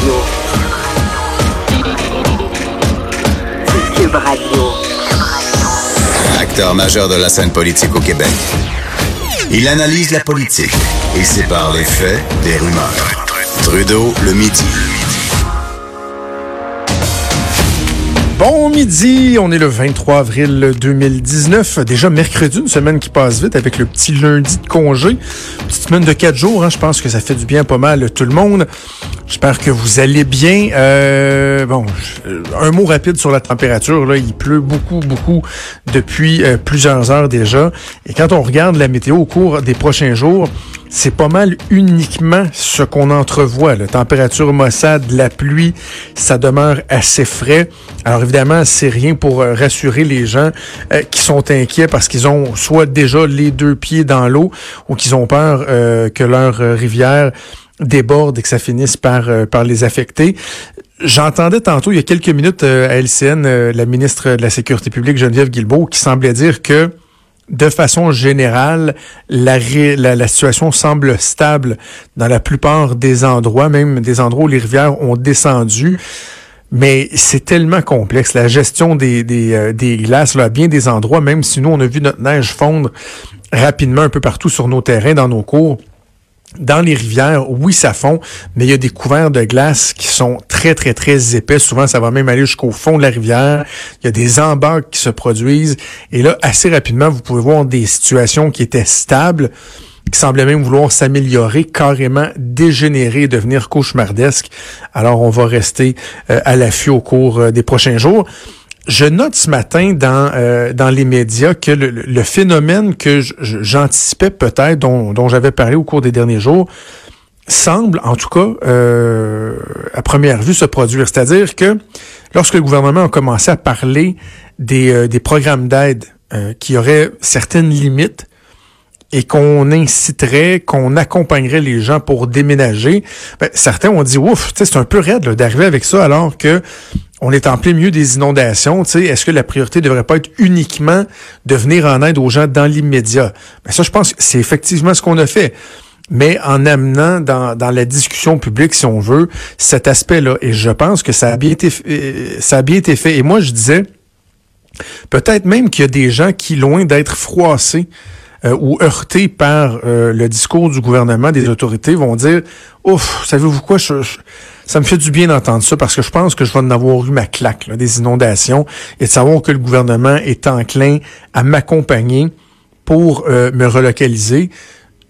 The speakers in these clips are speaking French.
Radio. Cube Radio. Acteur majeur de la scène politique au Québec. Il analyse la politique et sépare les faits des rumeurs. Trudeau le midi. Bon midi, on est le 23 avril 2019. Déjà mercredi, une semaine qui passe vite avec le petit lundi de congé. Petite semaine de quatre jours, hein, je pense que ça fait du bien pas mal tout le monde. J'espère que vous allez bien. Euh, bon, un mot rapide sur la température. Là, il pleut beaucoup, beaucoup depuis euh, plusieurs heures déjà. Et quand on regarde la météo au cours des prochains jours, c'est pas mal uniquement ce qu'on entrevoit. La température maussade, la pluie, ça demeure assez frais. Alors évidemment, c'est rien pour euh, rassurer les gens qui sont inquiets parce qu'ils ont soit déjà les deux pieds dans l'eau ou qu'ils ont peur que leur rivière déborde et que ça finisse par, par les affecter. J'entendais tantôt, il y a quelques minutes, à LCN, la ministre de la Sécurité publique, Geneviève Guilbeault, qui semblait dire que de façon générale, la, la, situation semble stable dans la plupart des endroits, même des endroits où les rivières ont descendu. Mais c'est tellement complexe. La gestion des, des, euh, des glaces, là, à bien des endroits, même si nous, on a vu notre neige fondre rapidement un peu partout sur nos terrains, dans nos cours, dans les rivières, oui, ça fond, mais il y a des couverts de glace qui sont très, très, très épais. Souvent, ça va même aller jusqu'au fond de la rivière. Il y a des embarques qui se produisent. Et là, assez rapidement, vous pouvez voir des situations qui étaient stables, qui semblaient même vouloir s'améliorer, carrément dégénérer, devenir cauchemardesques. Alors, on va rester euh, à l'affût au cours euh, des prochains jours. Je note ce matin dans euh, dans les médias que le, phénomène que j'anticipais peut-être, dont, dont j'avais parlé au cours des derniers jours, semble, en tout cas, euh, à première vue, se produire. C'est-à-dire que lorsque le gouvernement a commencé à parler des, euh, des programmes d'aide qui auraient certaines limites, et qu'on inciterait, qu'on accompagnerait les gens pour déménager, ben, certains ont dit ouf, c'est un peu raide d'arriver avec ça alors que on est en plein milieu des inondations. Est-ce que la priorité devrait pas être uniquement de venir en aide aux gens dans l'immédiat? Ben, ça, je pense que c'est effectivement ce qu'on a fait. Mais en amenant dans, la discussion publique, si on veut, cet aspect-là. Et je pense que ça a bien été, euh, ça a bien été fait. Et moi, je disais, peut-être même qu'il y a des gens qui, loin d'être froissés, euh, ou heurtés par euh, le discours du gouvernement, des autorités, vont dire Ouf, savez-vous quoi, ça me fait du bien d'entendre ça parce que je pense que je vais en avoir eu ma claque des inondations et de savoir que le gouvernement est enclin à m'accompagner pour euh, me relocaliser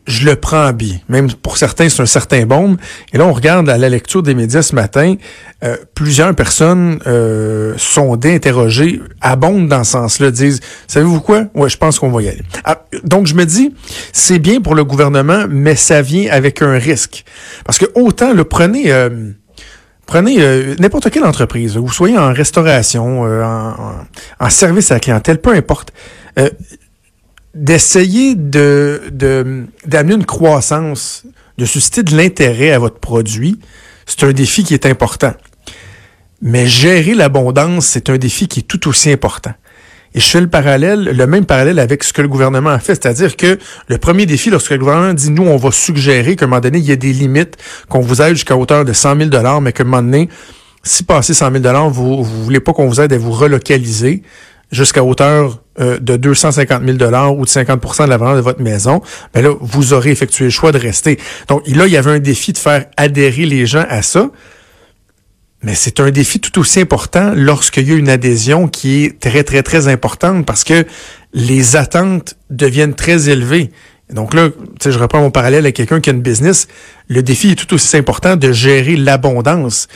je le prends bien. Même pour certains, c'est un certain bombe. Et là, on regarde à la lecture des médias ce matin, euh, plusieurs personnes euh, sondées, interrogées, abondent dans ce sens-là, disent, savez-vous quoi? Ouais, je pense qu'on va y aller. Ah, donc, je me dis, c'est bien pour le gouvernement, mais ça vient avec un risque. Parce que autant, le prenez... Euh, prenez euh, n'importe quelle entreprise, vous soyez en restauration, en, en, en, service à la clientèle, peu importe d'essayer de, d'amener une croissance, de susciter de l'intérêt à votre produit, c'est un défi qui est important. Mais gérer l'abondance, c'est un défi qui est tout aussi important. Et je fais le parallèle, le même parallèle avec ce que le gouvernement a fait, c'est-à-dire que le premier défi, lorsque le gouvernement dit, nous, on va suggérer qu'à un moment donné, il y a des limites, qu'on vous aide jusqu'à hauteur de 100 000 mais qu'à un moment donné, si passé 100 000 vous, vous voulez pas qu'on vous aide à vous relocaliser, jusqu'à hauteur euh, de 250 000 dollars ou de 50% de la valeur de votre maison, ben là, vous aurez effectué le choix de rester. Donc là, il y avait un défi de faire adhérer les gens à ça. Mais c'est un défi tout aussi important lorsqu'il y a une adhésion qui est très, très, très importante parce que les attentes deviennent très élevées. Donc là, je reprends mon parallèle avec quelqu'un qui a une business. Le défi est tout aussi important de gérer l'abondance.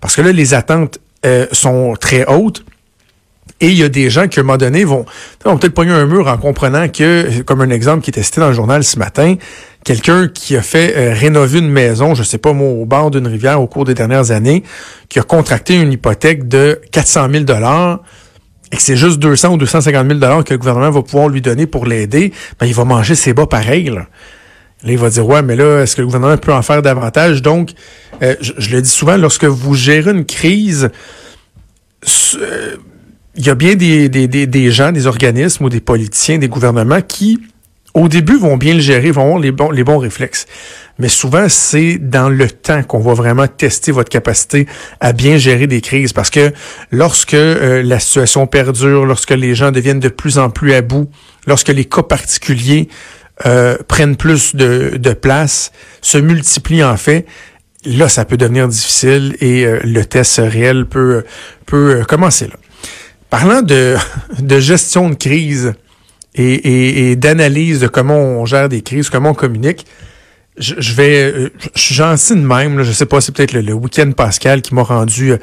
Parce que là, les attentes euh, sont très hautes. Et il y a des gens qui, à un moment donné, vont, vont peut-être pogner un mur en comprenant que, comme un exemple qui était cité dans le journal ce matin, quelqu'un qui a fait euh, rénover une maison, je sais pas moi, au bord d'une rivière au cours des dernières années, qui a contracté une hypothèque de 400 000 dollars et que c'est juste 200 ou 250 000 dollars que le gouvernement va pouvoir lui donner pour l'aider, ben il va manger ses bas pareil. Là. Là, il va dire, ouais, mais là, est-ce que le gouvernement peut en faire davantage? Donc, euh, je, le dis souvent, lorsque vous gérez une crise, euh, il y a bien des, gens, des organismes ou des politiciens, des gouvernements qui, au début, vont bien le gérer, vont avoir les bons, les bons réflexes. Mais souvent, c'est dans le temps qu'on va vraiment tester votre capacité à bien gérer des crises. Parce que lorsque euh, la situation perdure, lorsque les gens deviennent de plus en plus à bout, lorsque les cas particuliers euh, prennent plus de, de place, se multiplient en fait, là, ça peut devenir difficile et euh, le test réel peut, peut commencer là. Parlant de, de gestion de crise, et, d'analyse de comment on gère des crises, comment on communique. Je, vais, euh, je suis gentil de même, là, je sais pas, c'est peut-être le, week-end Pascal qui m'a rendu euh,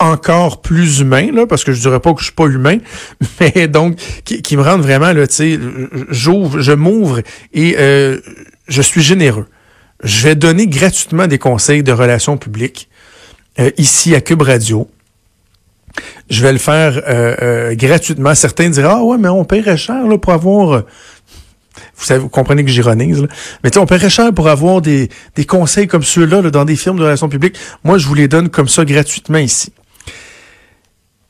encore plus humain, là, parce que je dirais pas que je suis pas humain, mais donc qui, me rend vraiment, là, tu sais, j'ouvre, je m'ouvre et euh, je suis généreux. Je vais donner gratuitement des conseils de relations publiques ici à Cube Radio je vais le faire euh, euh, gratuitement. Certains diront ah ouais mais on paierait cher pour avoir euh, vous savez, vous comprenez que j'ironise, mais on paierait cher pour avoir des, des conseils comme ceux-là dans des firmes de relations publiques. Moi, je vous les donne comme ça gratuitement ici.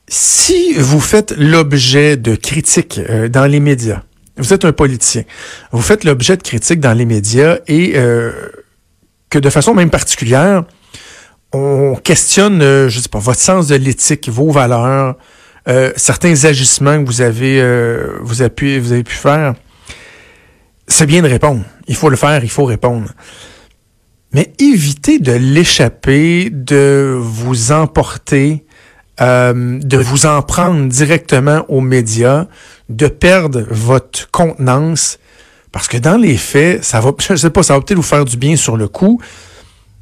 Si vous faites l'objet de critiques dans les médias, vous êtes un politicien, vous faites l'objet de critiques dans les médias et que de façon même particulière, on questionne, euh, je sais pas, votre sens de l'éthique, vos valeurs, euh, certains agissements que vous avez, euh, vous, avez pu, vous avez pu faire. C'est bien de répondre. Il faut le faire, il faut répondre. Mais évitez de l'échapper, de vous emporter, de vous en prendre directement aux médias, de perdre votre contenance, parce que dans les faits, ça va, je sais pas, ça va peut-être vous faire du bien sur le coup,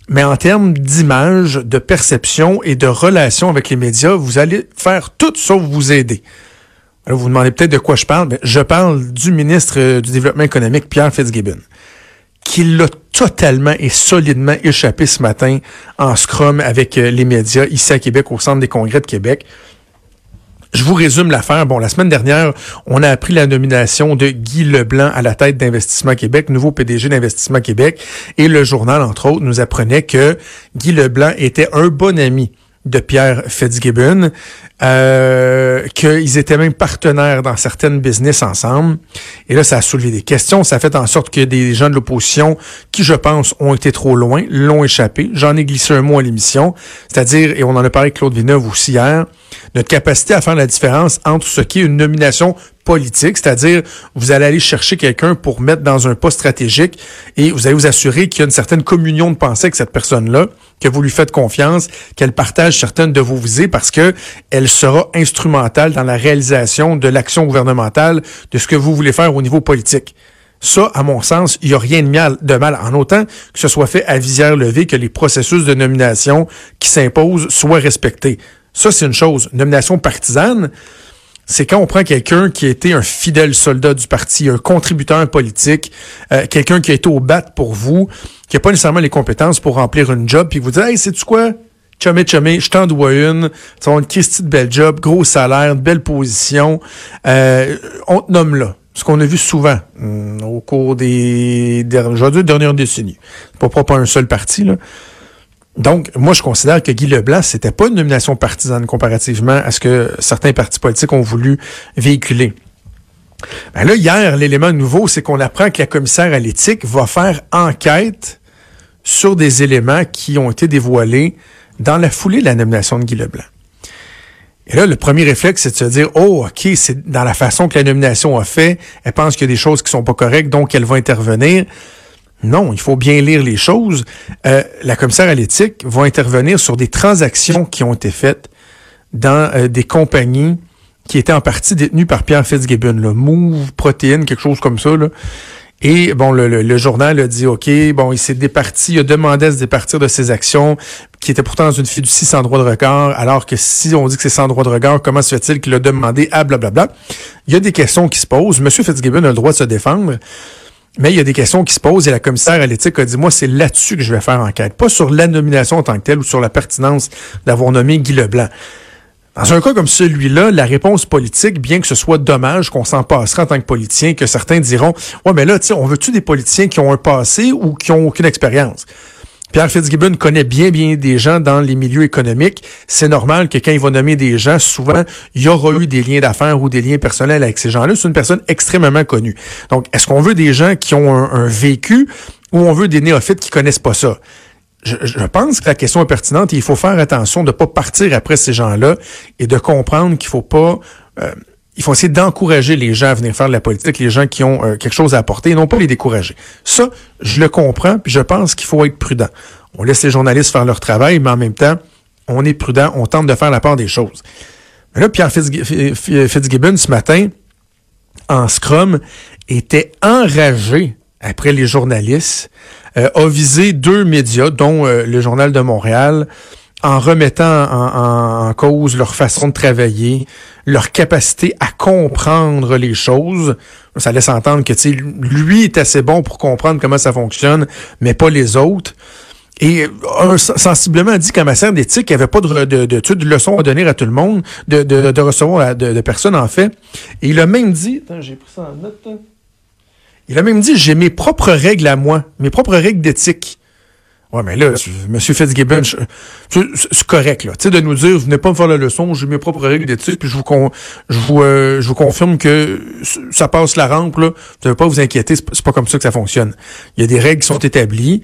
mais en termes d'image, de perception et de relation avec les médias, vous allez faire tout sauf vous aider. Alors vous vous demandez peut-être de quoi je parle. Ben, je parle du ministre euh, du Développement économique, Pierre Fitzgibbon, qui l'a totalement et solidement échappé ce matin en scrum avec euh, les médias ici à Québec, au Centre des congrès de Québec. Je vous résume l'affaire. Bon, la semaine dernière, on a appris la nomination de Guy Leblanc à la tête d'Investissement Québec, nouveau PDG d'Investissement Québec. Et le journal, entre autres, nous apprenait que Guy Leblanc était un bon ami de Pierre Fitzgibbon, euh, qu'ils étaient même partenaires dans certaines business ensemble. Et là, ça a soulevé des questions. Ça a fait en sorte que des gens de l'opposition, qui je pense ont été trop loin, l'ont échappé. J'en ai glissé un mot à l'émission. C'est-à-dire, et on en a parlé avec Claude Villeneuve aussi hier, notre capacité à faire la différence entre ce qui est une nomination politique, c'est-à-dire vous allez aller chercher quelqu'un pour mettre dans un poste stratégique et vous allez vous assurer qu'il y a une certaine communion de pensée avec cette personne-là, que vous lui faites confiance, qu'elle partage certaines de vos visées parce que elle sera instrumentale dans la réalisation de l'action gouvernementale, de ce que vous voulez faire au niveau politique. Ça, à mon sens, il n'y a rien de mal, de mal en autant que ce soit fait à visière levée, que les processus de nomination qui s'imposent soient respectés. Ça, c'est une chose. Nomination partisane, c'est quand on prend quelqu'un qui a été un fidèle soldat du parti, un contributeur politique, euh, quelqu'un qui a été au bat pour vous, qui n'a pas nécessairement les compétences pour remplir une job, puis vous dit Hey, sais-tu quoi? Chumé, chumé, je t'en dois une. Tu as une Christie de belle job, gros salaire, belle position. Euh, on te nomme là. Ce qu'on a vu souvent hum, au cours des dernières, dernières décennies. Pas propre à un seul parti, là. Donc, moi, je considère que Guy Leblanc, c'était pas une nomination partisane comparativement à ce que certains partis politiques ont voulu véhiculer. Ben là, hier, l'élément nouveau, c'est qu'on apprend que la commissaire à l'éthique va faire enquête sur des éléments qui ont été dévoilés dans la foulée de la nomination de Guy Leblanc. Et là, le premier réflexe, c'est de se dire, oh, OK, c'est dans la façon que la nomination a fait, elle pense qu'il y a des choses qui sont pas correctes, donc elle va intervenir. Non, il faut bien lire les choses. Euh, la commissaire à l'éthique va intervenir sur des transactions qui ont été faites dans euh, des compagnies qui étaient en partie détenues par Pierre Fitzgibbon, le Move, Protéine, quelque chose comme ça. Là. Et bon, le, journal a dit, OK, bon, il s'est départi, il a demandé à se départir de ses actions, qui étaient pourtant dans une fiducie sans droit de regard, alors que si on dit que c'est sans droit de regard, comment se fait-il qu'il a demandé à blablabla? Il y a des questions qui se posent. Monsieur Fitzgibbon a le droit de se défendre. Mais il y a des questions qui se posent et la commissaire à l'éthique a dit, moi, c'est là-dessus que je vais faire enquête, pas sur la nomination en tant que telle ou sur la pertinence d'avoir nommé Guy Leblanc. Dans un cas comme celui-là, la réponse politique, bien que ce soit dommage qu'on s'en passerait en tant que politicien, que certains diront, ouais, mais là, on veut-tu des politiciens qui ont un passé ou qui ont aucune expérience? Pierre Fitzgibbon connaît bien, bien des gens dans les milieux économiques. C'est normal que quand il va nommer des gens, souvent, il y aura eu des liens d'affaires ou des liens personnels avec ces gens-là. C'est une personne extrêmement connue. Donc, est-ce qu'on veut des gens qui ont un, un vécu ou on veut des néophytes qui connaissent pas ça? Je, pense que la question est pertinente et il faut faire attention de ne pas partir après ces gens-là et de comprendre qu'il faut pas... Euh, il faut essayer d'encourager les gens à venir faire de la politique, les gens qui ont euh, quelque chose à apporter, et non pas les décourager. Ça, je le comprends, puis je pense qu'il faut être prudent. On laisse les journalistes faire leur travail, mais en même temps, on est prudent, on tente de faire la part des choses. Mais là, Pierre Fitzgibbon, ce matin, en scrum, était enragé après les journalistes, euh, a visé deux médias, dont euh, le Journal de Montréal, en remettant en, cause leur façon de travailler, leur capacité à comprendre les choses. Ça laisse entendre que lui est assez bon pour comprendre comment ça fonctionne, mais pas les autres. Et un, sensiblement dit qu'en matière d'éthique, il n'y avait pas de, de, de, de, leçons à donner à tout le monde, de, de, recevoir de, de personnes en fait. Et il a même dit, j'ai pris ça en note. Il a même dit, j'ai mes propres règles à moi, mes propres règles d'éthique. Ouais, mais là, M. Fitzgibbon, c'est correct, là. Tu sais, de nous dire, venez pas me faire la leçon, j'ai mes propres règles d'éthique, puis je vous, je vous, euh, je vous confirme que ça passe la rampe, là. Vous devez pas vous inquiéter, c'est pas comme ça que ça fonctionne. Il y a des règles qui sont établies,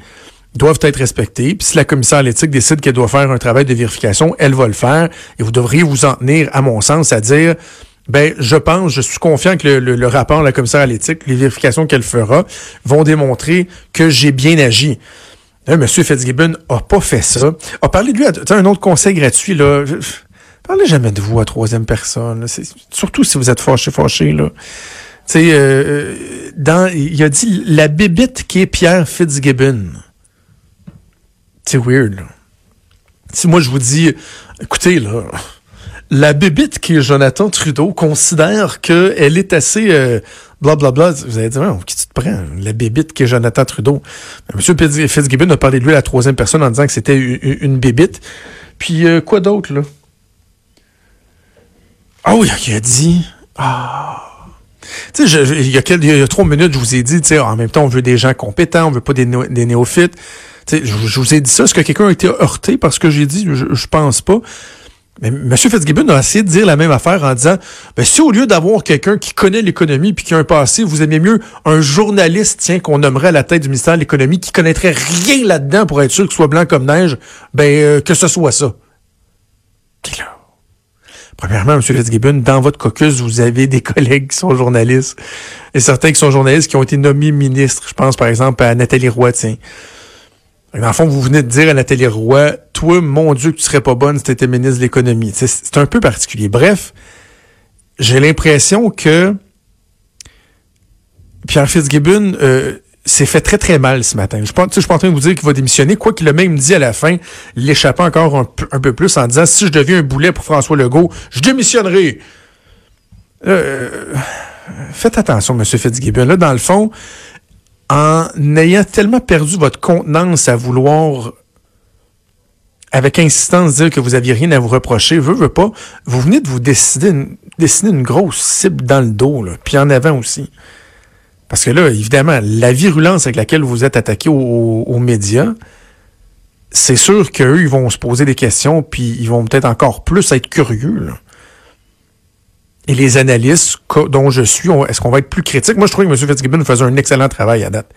doivent être respectées, puis si la commissaire à l'éthique décide qu'elle doit faire un travail de vérification, elle va le faire, et vous devriez vous en tenir, à mon sens, à dire, ben, je pense, je suis confiant que le, le rapport de la commissaire à l'éthique, les vérifications qu'elle fera, vont démontrer que j'ai bien agi. Là, M. Fitzgibbon a pas fait ça. A parlé de lui à un autre conseil gratuit, là. Parlez jamais de vous à troisième personne. Surtout si vous êtes fâché, fâché, là. Tu sais, euh, dans, il a dit la bébite qui est Pierre Fitzgibbon. C'est weird, là. Si moi je vous dis, écoutez, là, la bébite qui est Jonathan Trudeau considère qu'elle est assez euh, blablabla. Vous allez dire, qui tu te prends? La bébite qui est Jonathan Trudeau. Monsieur Fitzgibbon a parlé de lui à la troisième personne en disant que c'était une, bébite. Puis euh, quoi d'autre, là? Ah oui, il a dit... Ah... Tu sais, il y, a trois minutes, je vous ai dit, tu sais, en même temps, on veut des gens compétents, on veut pas des, des néophytes. Je, vous ai dit ça. Est-ce que quelqu'un a été heurté parce que j'ai dit? Je, je pense pas. Mais M. Fitzgibbon a essayé de dire la même affaire en disant ben, si au lieu d'avoir quelqu'un qui connaît l'économie puis qui a un passé, vous aimez mieux un journaliste tiens qu'on nommerait à la tête du ministère de l'économie qui connaîtrait rien là-dedans pour être sûr qu'il soit blanc comme neige, ben euh, que ce soit ça. là, premièrement, M. Fitzgibbon, dans votre caucus, vous avez des collègues qui sont journalistes et certains qui sont journalistes qui ont été nommés ministres. Je pense par exemple à Nathalie Roy, tiens. Dans le fond, vous venez de dire à Nathalie Roy, mon Dieu, que tu serais pas bonne si tu étais ministre de l'économie. C'est un peu particulier. Bref, j'ai l'impression que Pierre Fitzgibbon euh, s'est fait très très mal ce matin. Je suis pas en train de vous dire qu'il va démissionner, quoi qu'il a même dit à la fin, l'échappant encore un, peu plus en disant si je deviens un boulet pour François Legault, je démissionnerai. Euh, faites attention, M. Fitzgibbon. Là, dans le fond, en ayant tellement perdu votre contenance à vouloir avec insistance dire que vous aviez rien à vous reprocher, veut, veut pas, vous venez de vous décider dessiner une grosse cible dans le dos, là, puis en avant aussi. Parce que là, évidemment, la virulence avec laquelle vous êtes attaqué aux, médias, c'est sûr qu'eux, ils vont se poser des questions, puis ils vont peut-être encore plus être curieux. Là. Et les analystes dont je suis, est-ce qu'on va être plus critique? Moi, je trouve que M. Fitzgibbon faisait un excellent travail à date.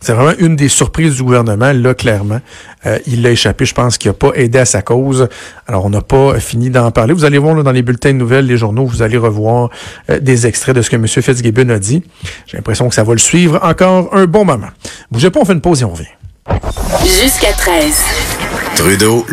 C'est vraiment une des surprises du gouvernement, là, clairement. Euh, il l'a échappé, je pense qu'il n'a pas aidé à sa cause. Alors, on n'a pas fini d'en parler. Vous allez voir là, dans les bulletins de nouvelles, les journaux, vous allez revoir euh, des extraits de ce que M. Fitzgibbon a dit. J'ai l'impression que ça va le suivre encore un bon moment. Bougez pas, on fait une pause et on revient. Jusqu'à 13. Trudeau